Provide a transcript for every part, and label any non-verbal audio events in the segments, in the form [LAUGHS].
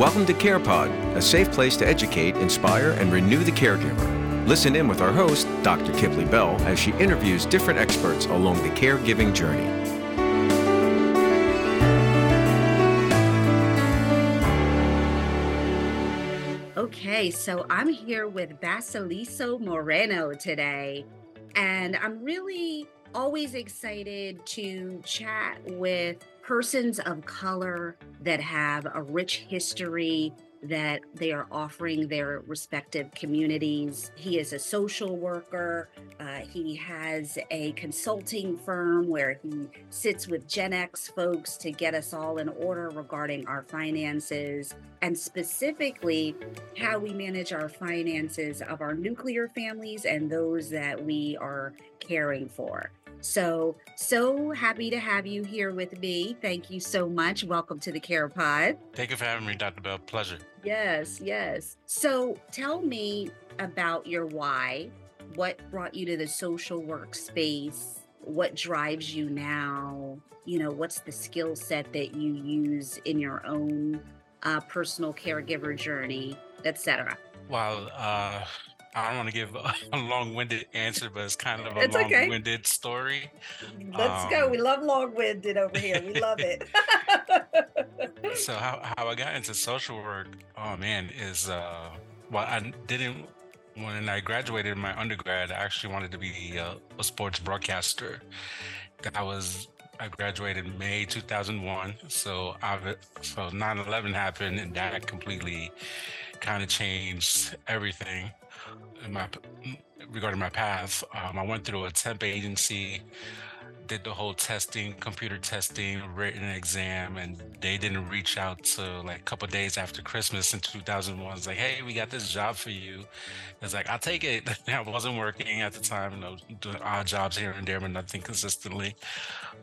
Welcome to CarePod, a safe place to educate, inspire, and renew the caregiver. Listen in with our host, Dr. Kipley Bell, as she interviews different experts along the caregiving journey. Okay, so I'm here with Basiliso Moreno today, and I'm really always excited to chat with persons of color that have a rich history that they are offering their respective communities. He is a social worker. Uh, he has a consulting firm where he sits with Gen X folks to get us all in order regarding our finances and specifically how we manage our finances of our nuclear families and those that we are caring for. So, so happy to have you here with me. Thank you so much. Welcome to the Care Pod. Thank you for having me, Dr. Bell. Pleasure. Yes, yes. So, tell me about your why. What brought you to the social work space? What drives you now? You know, what's the skill set that you use in your own uh, personal caregiver journey, etc. Well, uh, I don't want to give [LAUGHS] a, long-winded answer, but it's kind of a it's long-winded okay. story. Let's um, go. We love long-winded over here. We love it. [LAUGHS] so how, how I got into social work, oh man, is uh well I didn't when I graduated my undergrad, I actually wanted to be a, a sports broadcaster. That was I graduated May 2001. So I've so 9/11 happened, and that completely kind of changed everything in my regarding my path. Um, I went through a temp agency, did the whole testing, computer testing, written exam, and they didn't reach out to like a couple days after Christmas in 2001. It's like, hey, we got this job for you. It's like, I'll take it. [LAUGHS] I wasn't working at the time, you know, doing odd jobs here and there, but nothing consistently.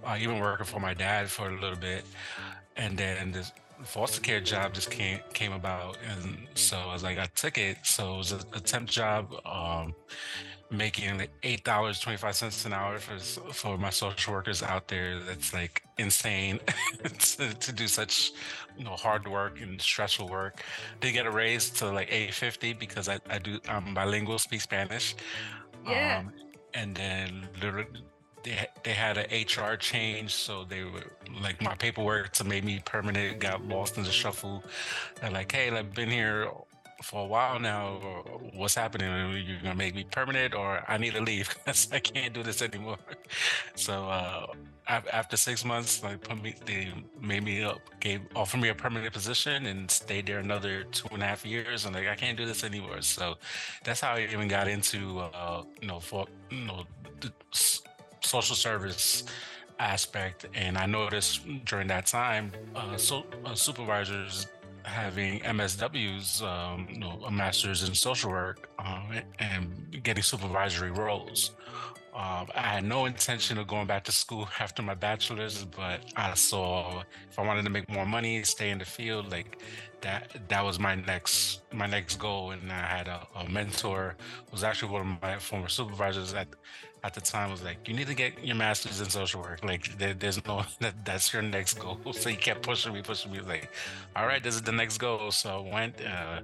Uh, even working for my dad for a little bit, and then this foster care job just came came about, and so I was like, I took it. So it was a, a temp job, um, making like eight dollars twenty five cents an hour for for my social workers out there. That's like insane [LAUGHS] to, to, do such you know hard work and stressful work. Did get a raise to like eight fifty because I I do I'm bilingual, speak Spanish. Yeah. Um, and then they they had an HR change, so they were like my paperwork to make me permanent got lost in the shuffle. They're like, hey, I've been here for a while now. What's happening? Are You're gonna make me permanent, or I need to leave [LAUGHS] because I can't do this anymore. So uh, after six months, like put me, they made me up, gave offered me a permanent position, and stayed there another two and a half years. And like I can't do this anymore. So that's how I even got into uh, you know for you know social service aspect. And I noticed during that time, uh, so uh, supervisors having MSWs, um, you know, a master's in social work, um, and getting supervisory roles. Um, I had no intention of going back to school [LAUGHS] after my bachelor's, but I saw if I wanted to make more money, stay in the field, like that that was my next my next goal. And I had a, a mentor, was actually one of my former supervisors at at the time was like, you need to get your master's in social work. Like, there, there's no, [LAUGHS] that, that's your next goal. [LAUGHS] So he kept pushing me, pushing me. Like, all right, this is the next goal. So I went uh,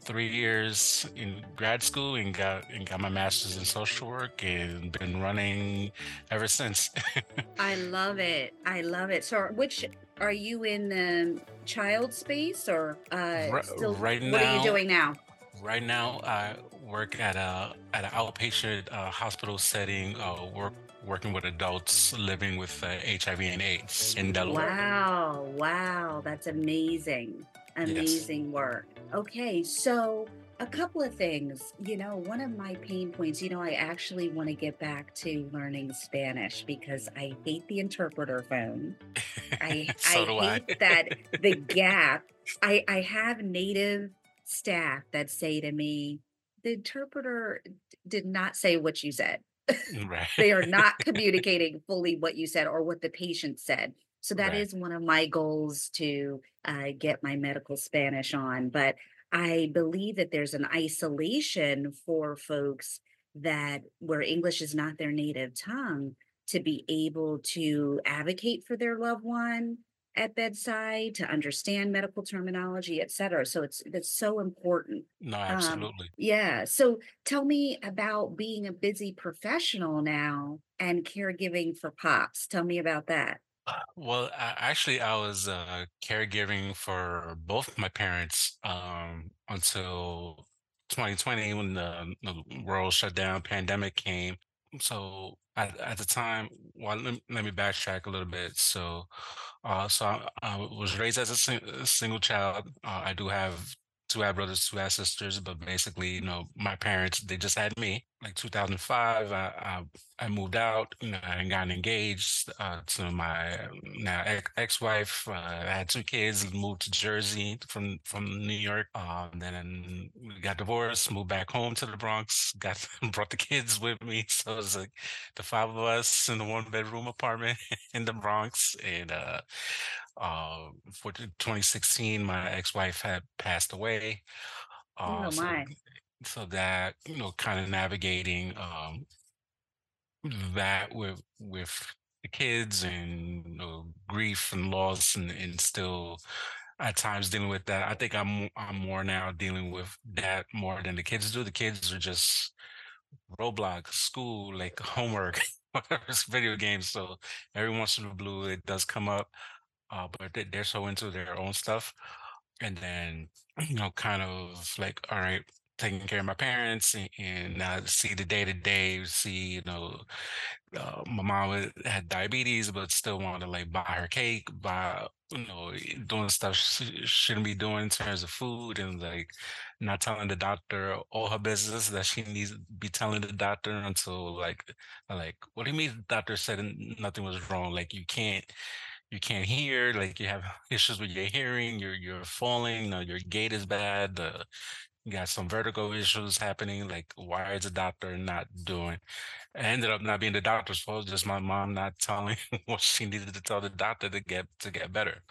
three years in grad school and got and got my master's in social work and been running ever since. [LAUGHS] I love it. I love it. So, which are you in the child space or uh, right, still? Right what are you doing now? Right now, I work at a at an outpatient uh, hospital setting. Uh, work working with adults living with uh, HIV and AIDS in Delaware. Wow! Wow! That's amazing. Amazing yes. work. Okay, so a couple of things. You know, one of my pain points. You know, I actually want to get back to learning Spanish because I hate the interpreter phone. I [LAUGHS] so I hate I. that the gap. I I have native staff that say to me, the interpreter did not say what you said. Mm, [LAUGHS] right. they are not [LAUGHS] communicating fully what you said or what the patient said. So that right. is one of my goals to uh, get my medical Spanish on. But I believe that there's an isolation for folks that where English is not their native tongue to be able to advocate for their loved one at bedside to understand medical terminology, et cetera. So it's that's so important. No, Um, absolutely. yeah. So tell me about being a busy professional now and caregiving for pops. Tell me about that. Well, I, actually, I was uh, caregiving for both my parents um, until 2020 when the, the world shut down, pandemic came. So at, at the time, well, let, me- let me backtrack a little bit. So, uh, so I, I was raised as a, sing, a single child. Uh, I do have two had brothers, two had sisters, but basically, you know, my parents they just had me. Like 2005, I, I I moved out, you know, and got engaged uh, to my now ex- ex-wife. Uh, I had two kids, moved to Jersey from from New York. Um, then we got divorced, moved back home to the Bronx, got [LAUGHS] brought the kids with me. So it was like the five of us in the one bedroom apartment [LAUGHS] in the Bronx. And uh, uh, for 2016, my ex-wife had passed away. Uh, Oh my. so that you know, kind of navigating um, that with with the kids and you know, grief and loss and, and still at times dealing with that. I think I'm I'm more now dealing with that more than the kids do. The kids are just Roblox, school, like [LAUGHS] homework, whatever, it's video games. So every once in a blue, it does come up, uh, but they're so into their own stuff. And then, you know, kind of like, all right, taking care of my parents and, and see the day to day, see, you know, uh, my mom had diabetes, but still wanted to like buy her cake, buy, you know, e- doing stuff she shouldn't be doing in terms of food and like not telling the doctor all her business that she needs to be telling the doctor until like, like, what do you mean the doctor said nothing was wrong? Like you can't, you can't hear, like you have issues with your hearing, you're, you're falling, you know, your gait is bad, uh, you got some vertigo issues happening. Like, why is the doctor not doing? It ended up not being the doctor's fault, just my mom not [LAUGHS] telling what she needed to tell the doctor to get to get better.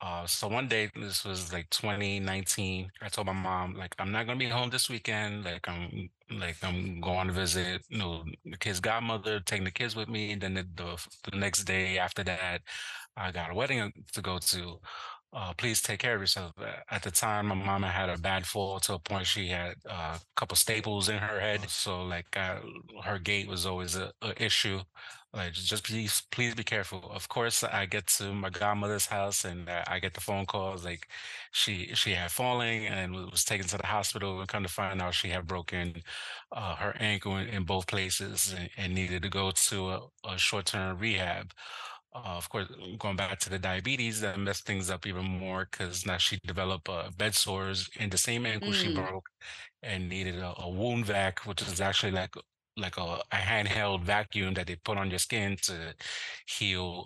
Uh, so one day, this was like 2019. I told my mom, like, I'm not gonna be home this weekend. Like, I'm like I'm going to visit, you know, the kid's godmother, taking the kids with me. And then the, the the next day after that, I got a wedding to go to. Uh, please take care of yourself. Uh, At the time, my mama had a bad fall to a point she had uh, a couple staples in her head. So like uh, her gait was always a issue. Like just please, please be careful. Of course, I get to my godmother's house and uh, I get the phone calls like she she had falling and was taken to the hospital and come to find out she had broken uh, her ankle in, in both places and, and needed to go to a, a short term rehab. Uh, of course, going back to the diabetes, that messed things up even more because now she developed uh, bed sores in the same ankle she Mm. broke and needed a, a wound vac, which is actually like like a, a handheld vacuum that they put on your skin to heal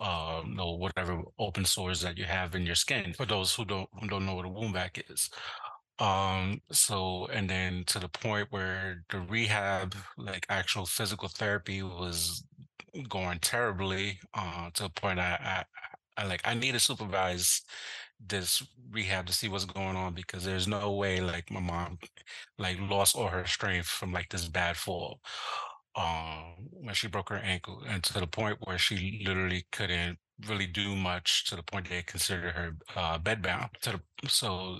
uh, uh, you know, whatever open sores that you have in your skin. For those who don't who don't know what a wound vac is. Um, so and then to the point where the rehab, like actual physical therapy was going terribly, uh, to a point I, I, I like I need to supervise this rehab to see what's going on because there's no way like my mom like lost all her strength from like this bad fall. Um, when she broke her ankle and to the point where she literally couldn't really do much to the point they considered her uh bedbound the so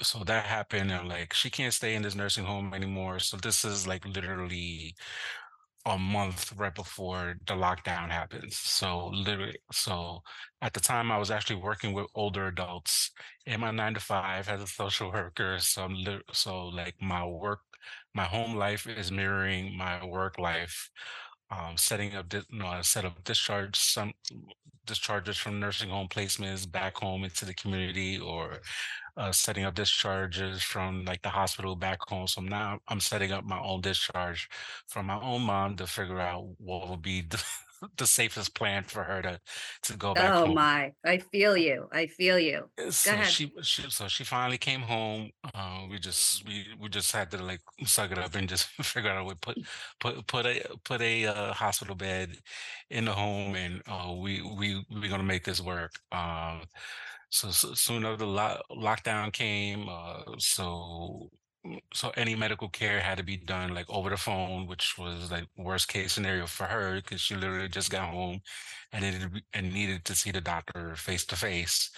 so that happened and like she can't stay in this nursing home anymore so this is like literally a month right before the lockdown happens. So literally, so at the time I was actually working with older adults in my nine to five as a social worker. So I'm so like my work, my home life is mirroring my work life. Um, setting up, you know, I set of discharge some discharges from nursing home placements back home into the community, or uh, setting up discharges from like the hospital back home. So now I'm setting up my own discharge from my own mom to figure out what would be the, [LAUGHS] the safest plan for her to to go back Oh home. my. I feel you. I feel you. Go So she, she so she finally came home. Uh, we just we we just had to like suck it up and just [LAUGHS] figure out a way put put put a put a uh, hospital bed in the home and uh, we we we're gonna make this work. Um, so, so soon after the lo- lockdown came, uh, so so any medical care had to be done like over the phone, which was like worst case scenario for her because she literally just got home and it and needed to see the doctor face to face,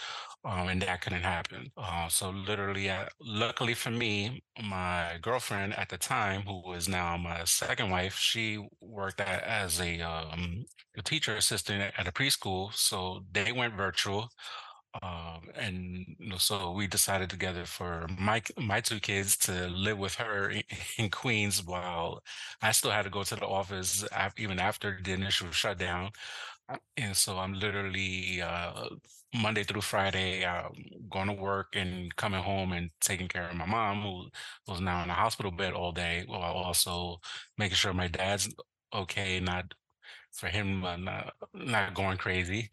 um, and that couldn't happen. Uh, so literally, uh, luckily for me, my girlfriend at the time, who was now my second wife, she worked at, as a um, a teacher assistant at, at a preschool, so they went virtual um, and you know, so we decided together for my my two kids to live with her in, [LAUGHS] Queens while I still had to go to the office even after the initial shutdown. Uh, And so I'm literally uh, Monday through Friday uh, going to work and coming home and taking care of my mom, who was now in a hospital bed all day, while also making sure my dad's okay, not for him uh, not, not going crazy.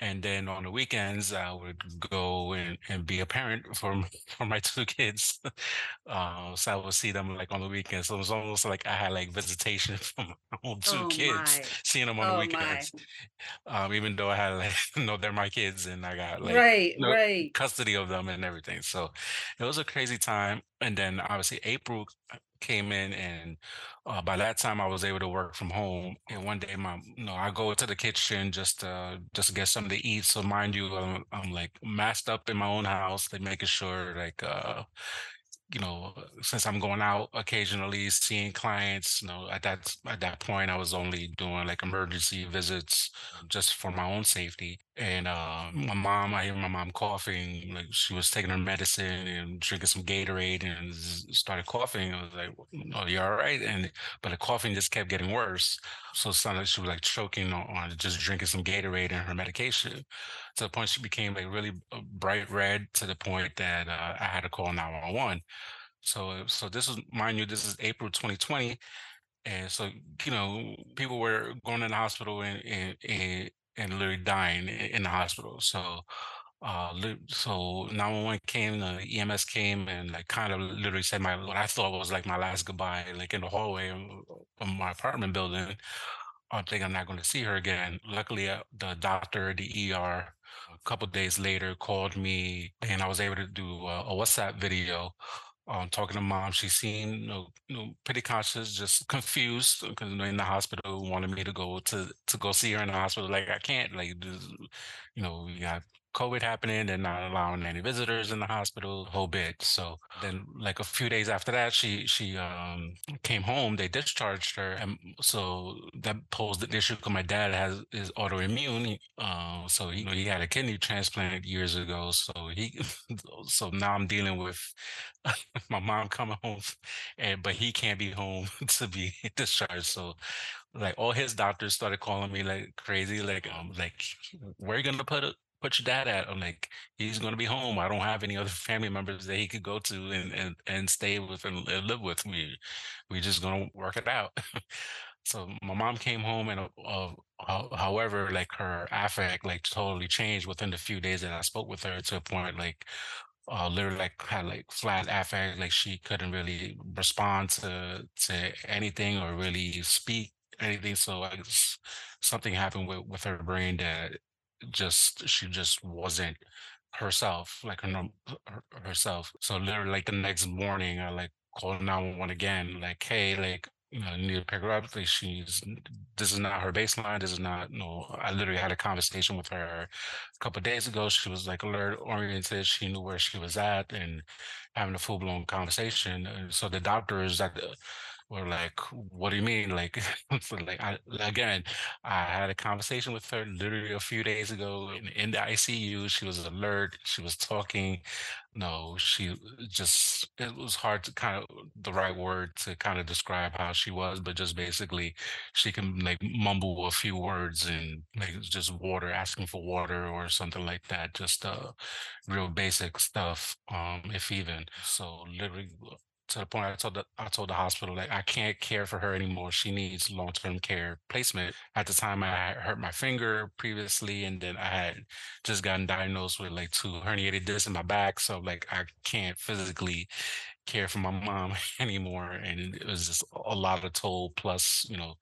And then on the weekends, I would go and, and be a parent for [LAUGHS] for my two kids. [LAUGHS] Uh, so I would see them like on the weekends. So it was almost like I had like visitation [LAUGHS] from my own two Oh kids, my. seeing them on the Oh my. weekends. Um, even though I had like, no, they're my kids, and I got like, Right, you know, right. custody of them and everything. So it was a crazy time. And then obviously April came in, and uh, by that time I was able to work from home. And one day, my, you know, I go into the kitchen just to just to get something to eat. So mind you, I'm, I'm like masked up in my own house, like making sure like uh you know, since I'm going out occasionally, seeing clients, you know, at that at that point, I was only doing like emergency visits just for my own safety. And uh, my mom, I hear my mom coughing, like she was taking her medicine and drinking some Gatorade and started coughing. I was like, "Oh, you're all right?" And but the coughing just kept getting worse. So it sounded like she was like choking on, on just drinking some Gatorade and her medication to the point she became like really uh, bright red to the point that uh, I had to call 911. So, so this is, mind you, this is April 2020, and so you know, people were going in the hospital and and and, and literally dying in the hospital. So, uh, so 911 came, the EMS came, and like kind of literally said my what I thought was like my last goodbye, like in the hallway of, of my apartment building. I think I'm not going to see her again. Luckily, uh, the doctor, the ER, a couple days later called me, and I was able to do a, a WhatsApp video um, talking to mom. She seemed you know, you know, pretty conscious, just confused because in the hospital wanted me to go to to go see her in the hospital. Like I can't, like you know, we got COVID happening. They're not allowing any visitors in the hospital, whole bit. So then, like a few days after that, she she um came home. They discharged her, and so that posed the issue because my dad has is autoimmune. Uh, so he, you know, he had a kidney transplant years ago. So he, [LAUGHS] so now I'm dealing with [LAUGHS] my mom coming home, and but he can't be home [LAUGHS] to be discharged. So like all his doctors started calling me like crazy, like um, like where you gonna put? Put your dad at? I'm like, he's gonna be home. I don't have any other family members that he could go to and and, and stay with and, live with. We we just gonna work it out. [LAUGHS] So my mom came home and uh, however, like her affect like totally changed within the few days that I spoke with her to a point like uh literally like had like flat affect, like she couldn't really respond to to anything or really speak anything. So I something happened with with her brain that just she just wasn't herself, like her, her herself. So literally like the next morning I like called 911 again, like, hey, like you know, need to pick her up. Like she's this is not her baseline. This is not no. I literally had a conversation with her a couple days ago. She was like alert oriented. She knew where she was at and having a full blown conversation. And so the doctors at the were like, "What do you mean?" Like, [LAUGHS] so like I again, I had a conversation with her literally a few days ago in, in the ICU. She was alert. She was talking. No, she just it was hard to kind of the right word to kind of describe how she was, but just basically she can like mumble a few words and like just water, asking for water or something like that. Just uh real basic stuff, um, if even. So literally to the point I told the I told the hospital like I can't care for her anymore. She needs long-term care placement. At the time I hurt my finger previously and then I had just gotten diagnosed with like two herniated discs in my back. So like I can't physically care for my mom [LAUGHS] anymore. And it was just a lot of toll. Plus, you know,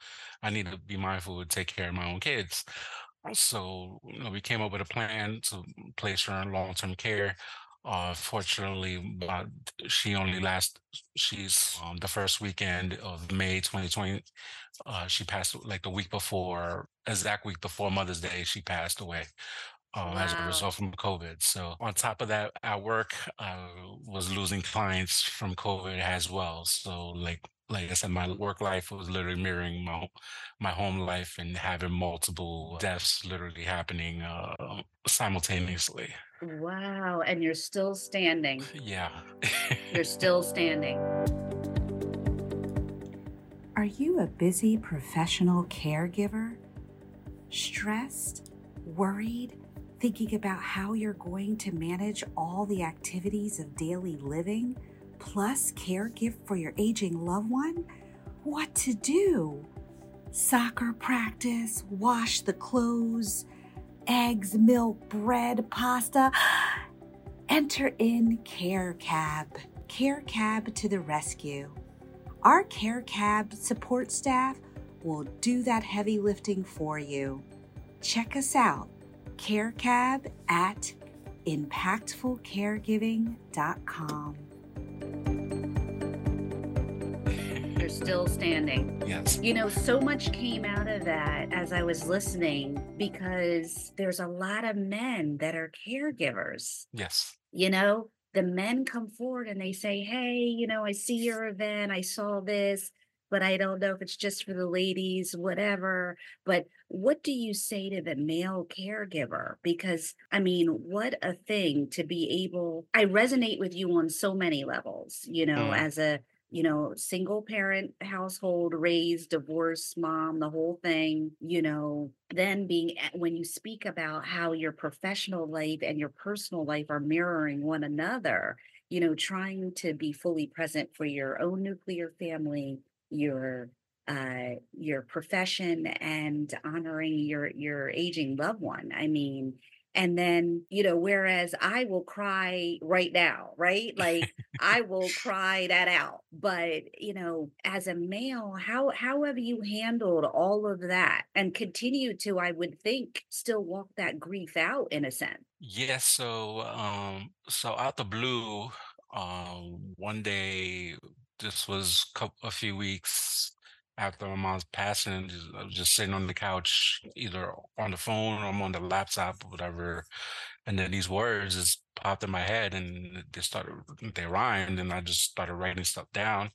I need to be mindful to take care of my own kids. So, you know, we came up with a plan to place her in long-term care. Uh, fortunately, but she only last. She's um, the first weekend of May 2020. Uh, she passed like the week before, exact week before Mother's Day. She passed away um, as a result from COVID. So on top of that, at work, I was losing clients from COVID as well. So like like I said, my work life was literally mirroring my my home life and having multiple deaths literally happening uh, simultaneously. Wow. And you're still standing. [LAUGHS] Yeah. You're still standing. Are you a busy professional caregiver? Stressed? Worried? Thinking about how you're going to manage all the activities of daily living, plus care gift for your aging loved one? What to do? Soccer practice, wash the clothes, eggs, milk, bread, pasta. [GASPS] Enter in Care Cab. Care Cab to the rescue. Our Care Cab support staff will do that heavy lifting for you. Check us out, Care Cab at impactfulcaregiving.com. You're still standing. yes. You know, so much came out of that as I was listening because there's a lot of men that are caregivers. Yes. You know, the men come forward and they say, Hey, you know, I see your event, I saw this, but I don't know if it's just for the ladies, whatever. But what do you say to the male caregiver? Because I mean, what a thing to be able, I resonate with you on so many levels, you know, Mm, as a you know, single parent household, raised, divorced mom, the whole thing, you know, then being when you speak about how your professional life and your personal life are mirroring one another, you know, trying to be fully present for your own nuclear family, your uh your profession and honoring your your aging loved one. I mean, and then, you know, whereas I will cry right now, right? Like I will [LAUGHS] cry that out. But, you know, as a male, how how have you handled all of that and continue to, I would think, still walk that grief out in a sense? Yes, so um so out the blue, um one day this was a few weeks after my mom's passing, just, I was just sitting on the couch, either on the phone or I'm on the laptop or whatever, and then these words just popped in my head and they started they rhymed and I just started writing stuff down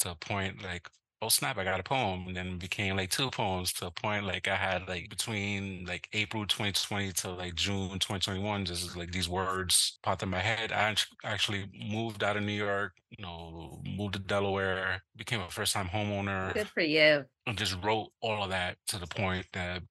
to a point like, oh snap, I got a poem. And then became like two poems to a point like I had like between like April 2020 to like June 2021, just like these words popped in my head. I actually moved out of New York, you know, moved to Delaware, became a first time homeowner, Good for you. and just wrote all of that to the point that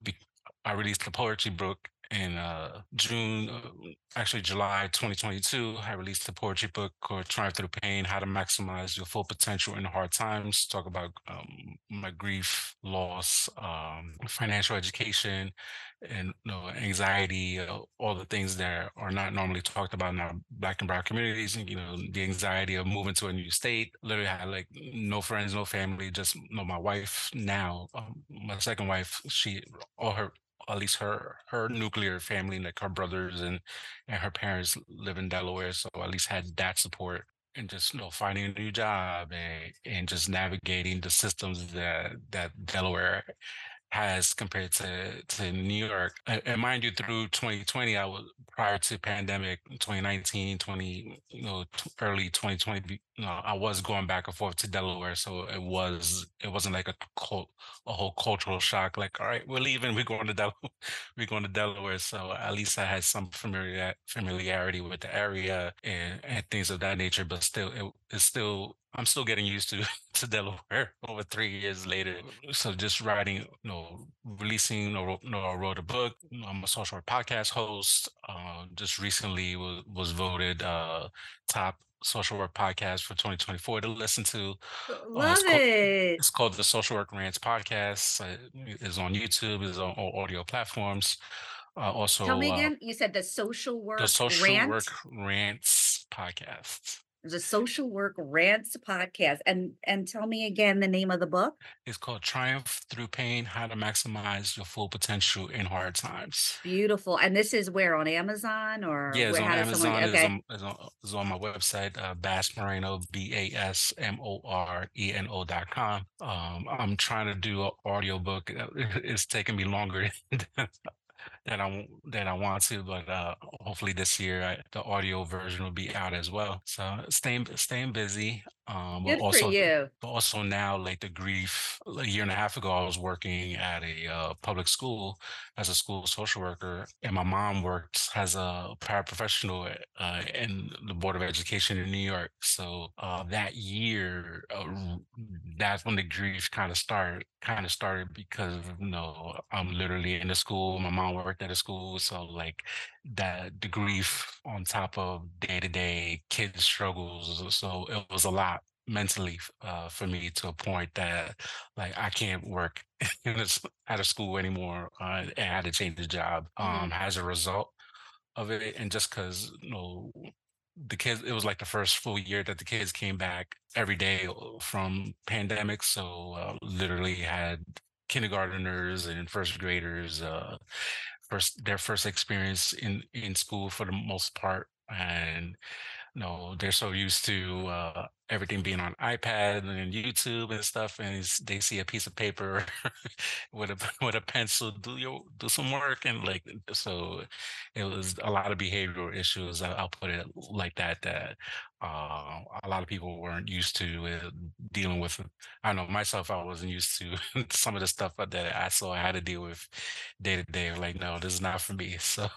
I released the poetry book in uh, June, uh, actually July 2022. I released the poetry book called Triumph Through Pain: How to Maximize Your Full Potential in Hard Times. Talk about um, my grief, loss, um, financial education, and you know, anxiety, uh, all the things that are not normally talked about in our Black and Brown communities. You know, the anxiety of moving to a new state. Literally had like no friends, no family, just you know, my wife now, um, my second wife, she all her at least her her mm. nuclear family, like her brothers and and her parents live in Delaware, so at least had that support. And just you know finding a new job and and just navigating the systems that that Delaware has compared to to New York. And, mind you, through 2020, I was prior to pandemic, 2019, 20, you know, early 2020, you know, I was going back and forth to Delaware, so it was it wasn't like a cult, a whole cultural shock. Like, all right, we're leaving, we're going to Del, [LAUGHS] we're going to Delaware. So at least I had some familiar familiarity with the area and and things of that nature. But still, it, it's still I'm still getting used to [LAUGHS] to Delaware [LAUGHS] over three years later. So just writing, you know, releasing you know, I wrote a book. I'm a social work podcast host. Uh, just recently was was voted uh, top social work podcast for 2024 to listen to. Uh, it's Love called it. it's called the Social Work Rants podcast. Uh, it's on YouTube. It's on all audio platforms. Uh, Tell also, me uh, again. You said the social work. the Social Work. Rants podcast. The Social Work Rants podcast. And and tell me again the name of the book. It's called Triumph Through Pain: How to Maximize Your Full Potential in Hard Times. Beautiful. And this is where on Amazon or Yeah, it's where on someone Amazon. It's okay. on, it's on, it's on my website, uh, Bas Moreno, B A S M O R E N O dot com. Um, I'm trying to do an audio book [LAUGHS] It's taking me longer [LAUGHS] that I that I want to, but uh, hopefully this year I, the audio version will be out as well. So staying staying busy, um, but Good for also you. but also now like the grief. A year and a half ago, I was working at a uh, public school as a school social worker, and my mom works as a paraprofessional uh, in the Board of Education in New York. So uh, that year, uh, that's when the grief kind of started. Kind of started because you know I'm literally in the school. My mom worked at a school, so like that the grief on top of day to day kid struggles. So it was a lot mentally uh, for me to a point that like I can't work [LAUGHS] in this, at a school anymore uh, and I had to change the job um, as a result of it. And just because you know the kids, it was like the first full year that the kids came back every day uh, from pandemic. So uh, literally had kindergarteners and first graders uh, first their first experience in in school for the most part and no, they're so used to uh, everything being on iPad and YouTube and stuff, and they see a piece of paper [LAUGHS] with a [LAUGHS] with a pencil, do your do some work, and like so, it was a lot of behavioral issues. I'll put it like that. That uh, a lot of people weren't used to uh, dealing with. I know myself, I wasn't used to [LAUGHS] some of the stuff that I saw I had to deal with day to day. Like, no, this is not for me. [LAUGHS] So,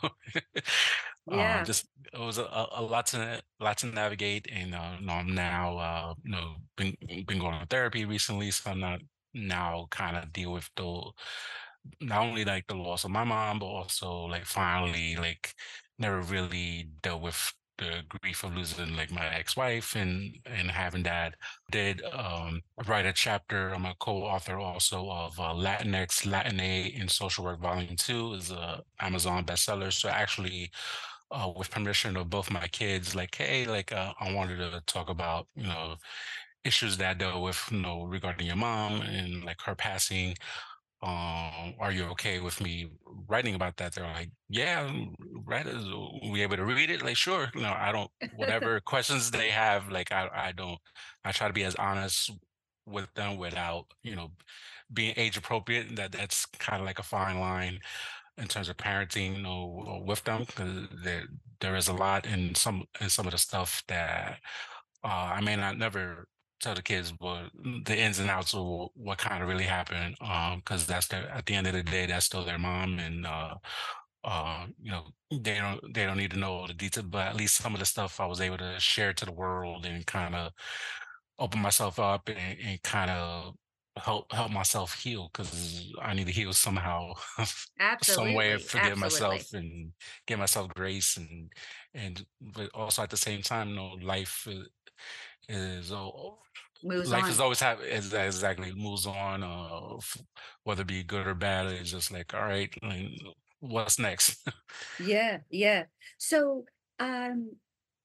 uh, Yeah. just it was a, a a lot to lot to navigate, and uh, you know, I'm now uh, you know been been going to therapy recently, so I'm not now kind of deal with the not only like the loss of my mom, but also like finally like never really dealt with the grief of losing like my ex-wife and and having that did um write a chapter i'm a co-author also of uh, latinx latina in social work volume two is a amazon bestseller so actually uh, with permission of both my kids, like, hey, like uh, I wanted to talk about, you know, issues that I dealt with, you know, regarding your mom and like her passing. Um, are you okay with me writing about that? They're like, yeah, it. We able to read it? Like, sure. No, I don't. [LAUGHS] Whatever questions they have, like, I, I don't. I try to be as honest with them without, you know, being age appropriate. That that's kind of like a fine line in terms of parenting, you know, with them because there there is a lot in some in some of the stuff that uh, I may not never tell the kids, but the ins and outs of what, what kind of really happened, um, because that's their at the end of the day, that's still their mom, and uh, uh, you know, they don't they don't need to know all the details, but at least some of the stuff I was able to share to the world and kind of open myself up and, and kind of help help myself heal because I need to heal somehow, [LAUGHS] some way of Absolutely. forgive myself and give myself grace and and but also at the same time, you know, life is, is Moves life is always is exactly moves on, uh, whether it be good or bad. It's just like all right, what's next? [LAUGHS] Yeah, yeah. So, um,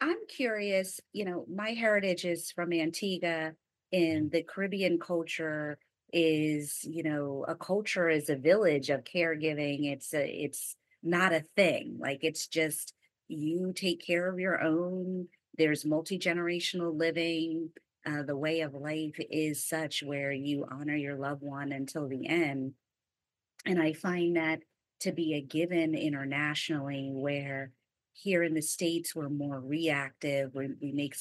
I'm curious, you know, my heritage is from Antigua and the Caribbean culture is, you know, a culture is a village of caregiving. It's a, it's not a thing. Like it's just you take care of your own. There's multi-generational living. Uh, the way of life is such where you honor your loved one until the end. And I find that to be a given internationally, where here in the States, we're more reactive. We, we make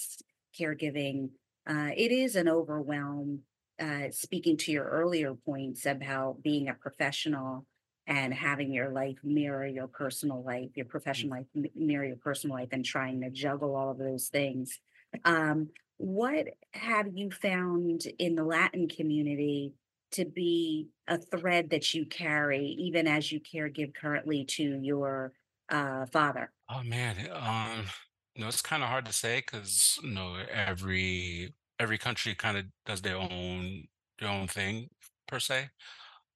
caregiving, uh, it is an overwhelm. Uh, speaking to your earlier points about being a professional and having your life mirror your personal life, your professional life mirror your personal life, and trying to juggle all of those things. Um, what have you found in the Latin community? to be a thread that you carry even as you caregive currently to your uh, father. Oh man, um, you know, it's kind of hard to say because you know every every country kind of does their own their own thing per se.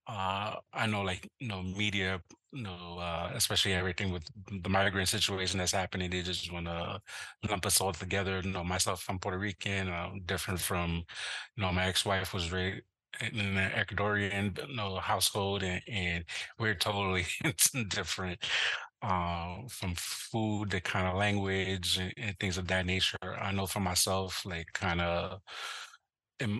Uh, I know like you know media you know, uh, especially everything with the migrant situation that's happening. They just want to lump us all together. You know, myself, I'm Puerto Rican, uh, different from, you know, my ex-wife was raised in an Ecuadorian, you know, household, and, and we're totally [LAUGHS] different. Uh, from food the kind of language and, and things of that nature. I know for myself, like kind of,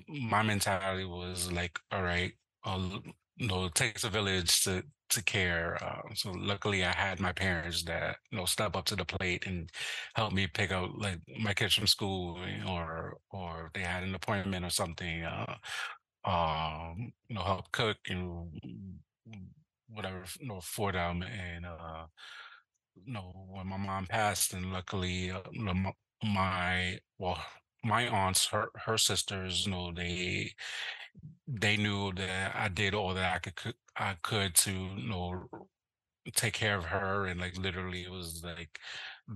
my mentality was like, all right, uh, you know, it takes a village to to care. Uh, so luckily, I had my parents that you know step up to the plate and help me pick up like my kids from school, or or they had an appointment or something. Uh, um, you know, help cook and whatever, you know, for them. And uh, you know, when my mom passed, and luckily, uh, my well, my aunts, her her sisters, you know, they they knew that I did all that I could I could to you know take care of her and like literally it was like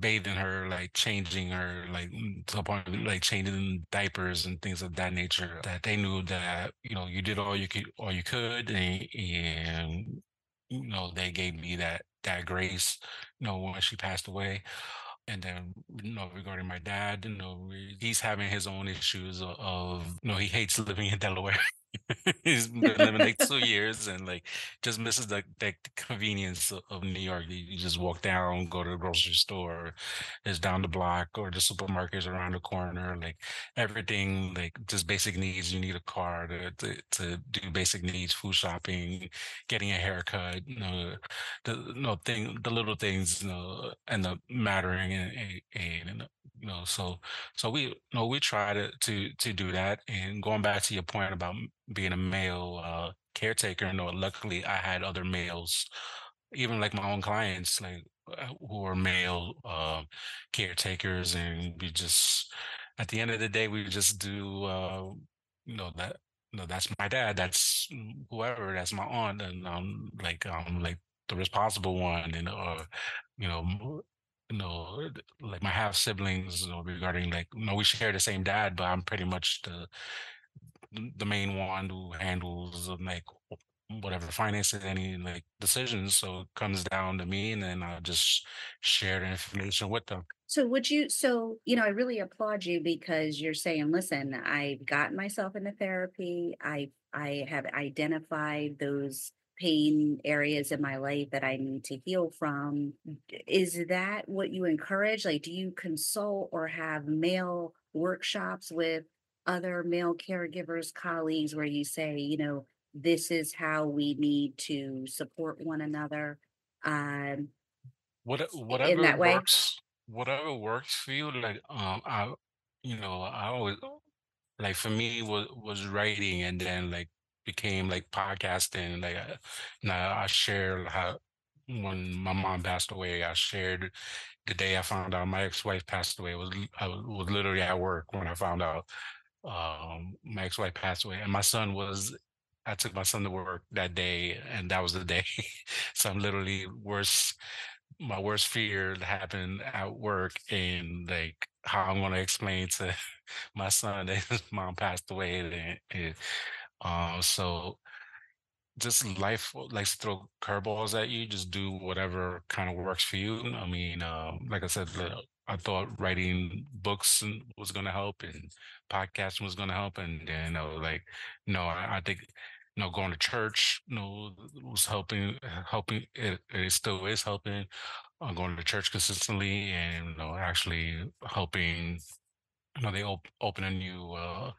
bathing her like changing her like mm, to point like changing diapers and things of that nature that they knew that you know you did all you could all you could and, and you know they gave me that that grace you know when she passed away and then, you know, regarding my dad, you know, he's having his own issues of, you know, he hates living in Delaware. [LAUGHS] [LAUGHS] He's been living like two years and like just misses the, the convenience of New York. You just walk down, go to the grocery store, is down the block, or the supermarket's around the corner. Like everything, like just basic needs. You need a car to to, to do basic needs, food shopping, getting a haircut. You know, the you know thing, the little things, you know, end up mattering and, and, and you know so so we you know we try to to to do that and going back to your point about being a male uh caretaker you luckily i had other males even like my own clients like uh, who are male uh caretakers and we just at the end of the day we just do uh you know that know that's my dad that's whoever that's my aunt and um like um like the responsible one and or you know you know, like my half siblings, you know, regarding like, you know, we share the same dad, but I'm pretty much the the main one who handles like whatever finances, any like decisions. So it comes down to me, and then I just share the information with them. So would you so you know I really applaud you because you're saying listen I've gotten myself into therapy I I have identified those pain areas in my life that I need to heal from. Is that what you encourage? Like, do you consult or have male workshops with other male caregivers, colleagues, where you say, you know, this is how we need to support one another? Um, What in whatever that way? works, whatever works for you. Like um, I you know I always like for me was was writing and then like became like podcasting like uh, now i share how when my mom passed away i shared the day i found out my ex-wife passed away was i was literally at work when i found out um my ex-wife passed away and my son was I took my son to work that day, and that was the day. [LAUGHS] so I'm literally worst. My worst fear happened at work, and like how I'm going to explain [LAUGHS] to my son that his mom passed away, and, and uh, so just life likes to throw curveballs at you. Just do whatever kind of works for you. I mean, uh, like I said, I thought writing books was going to help, and podcasting was going to help, and then I was like, no, I, I think. You know, going to church, you know, was helping, helping. It, it still is helping. Uh, going to church consistently, and you know, actually helping you know, they op- open a new uh,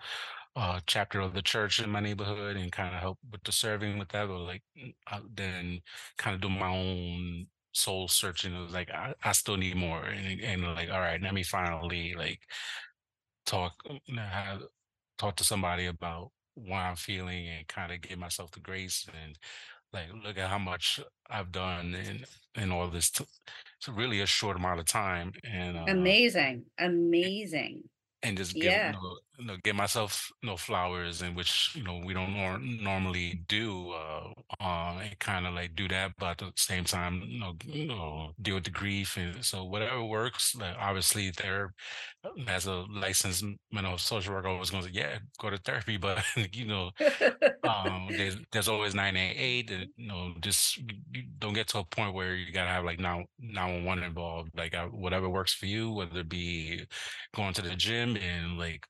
uh, chapter of the church in my neighborhood and kind of help with the serving with that, or like uh, then kind of do my own soul searching. It was like I, I still need more, and, and like all right, let me finally like talk, uh, you know, have, talk to somebody about why I'm feeling and kind of give myself the grace and like look at how much I've done and and all this. T- it's really a short amount of time, and uh, Amazing, amazing. and just give you Yeah. know, you know get myself you know flowers in which you know we don't nor- normally do uh uh and kind of like do that but at the same time you know, you know deal with the grief and so whatever works like obviously there as a licensed mental social worker I was going to say yeah go to therapy [LAUGHS] but you know um [LAUGHS] there's there's always 988 and you know just you don't get to a point where you gotta have like now 911 involved like uh, whatever works for you whether it be going to the gym and like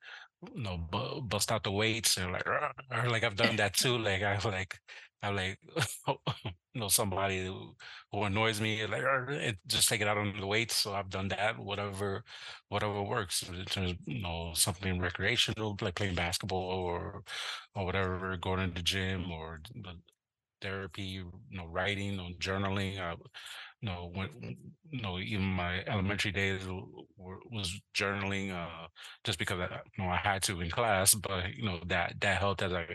you know bu- bust out the weights and like or like I've done that too like I've like I like [LAUGHS] you know somebody who, who annoys me like it, just take it out on the weights so I've done that whatever whatever works in terms you know something recreational like playing basketball or or whatever going to the gym or therapy you know writing or journaling uh, you know when you know even my elementary days was journaling uh just because I you know I had to in class but you know that that helped as I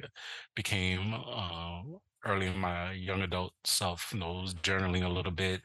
became uh early in my young adult self you know journaling a little bit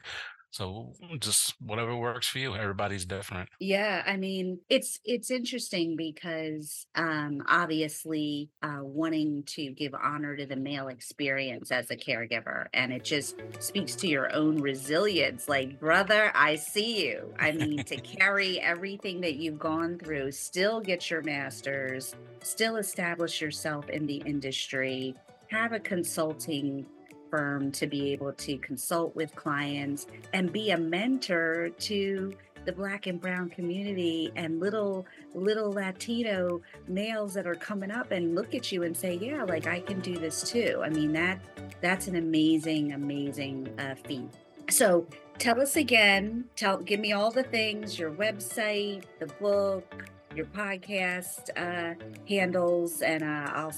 so just whatever works for you everybody's different Yeah, I mean, it's it's interesting because um obviously uh wanting to give honor to the male experience as a caregiver and it just speaks to your own resilience like brother, I see you. I mean, to [LAUGHS] carry everything that you've gone through, still get your masters, still establish yourself in the industry, have a consulting firm to be able to consult with clients and be a mentor to the black and brown community and little little latino males that are coming up and look at you and say yeah like i can do this too. I mean that that's an amazing amazing uh, feat. So tell us again tell give me all the things your website the book your podcast uh, handles and uh, i'll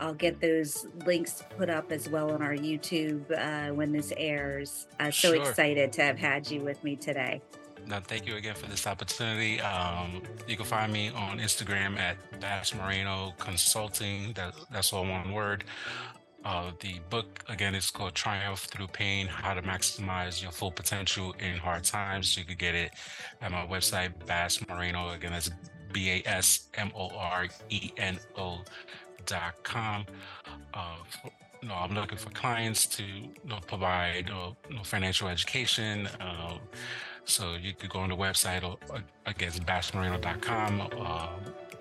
I'll get those links put up as well on our YouTube uh, when this airs. Uh, so sure excited to have had you with me today. now thank you again for this opportunity um you can find me on instagram at bas moreno consulting that, that's all one word uh, the book again is called Triumph Through Pain: How to Maximize Your Full Potential in Hard Times. You could get it at my website, Bas Moreno. Again, that's B A S M O R E N O dot com. Uh, you know, I'm looking for clients to you know, provide uh, you know, financial education. Um, so you could go on the website, uh, again, it's Uh,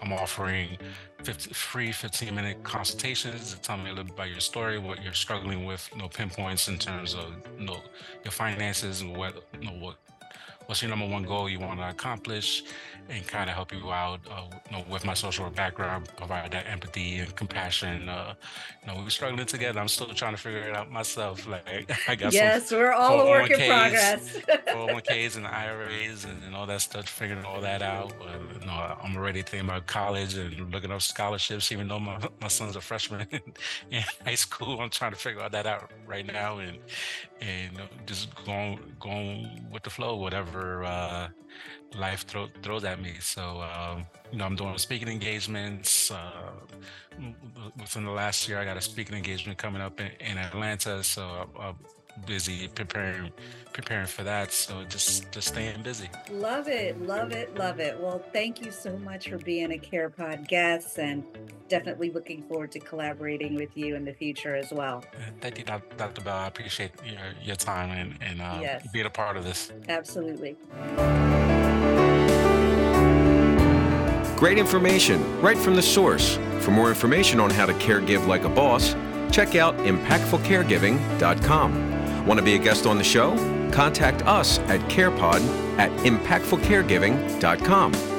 I'm offering 50, free 15 minute consultations to tell me a little bit about your story, what you're struggling with, you know, pinpoints in terms of you know, your finances and what, you know, what what's your number one goal you want to accomplish and kind of help you out uh, you know, with my social background provide that empathy and compassion uh, you know we were struggling together i'm still trying to figure it out myself like [LAUGHS] i got some Yes, we're all a work in 401ks, progress. 401ks and IRAs and, and all that stuff, figuring all that out. But, you know, I'm already thinking about college and looking up scholarships, even though my, [LAUGHS] my son's a freshman [LAUGHS] in, high school. I'm trying to figure all that out right now and and just going going with the flow, whatever uh, life throw, throws at me. So um, you know, I'm doing speaking engagements. Uh, within the last year, I got a speaking engagement coming up in, in Atlanta. So I'm, I'm busy preparing preparing for that. So just just staying busy. Love it, love it, love it. Well, thank you so much for being a CarePod guest and definitely looking forward to collaborating with you in the future as well. Uh, Thank you, Dr. Bell. I appreciate your your time and and uh, Yes. being a part of this. Absolutely. Great information right from the source. For more information on how to caregive like a boss, check out impactfulcaregiving.com. Want to be a guest on the show? Contact us at carepod at impactfulcaregiving.com.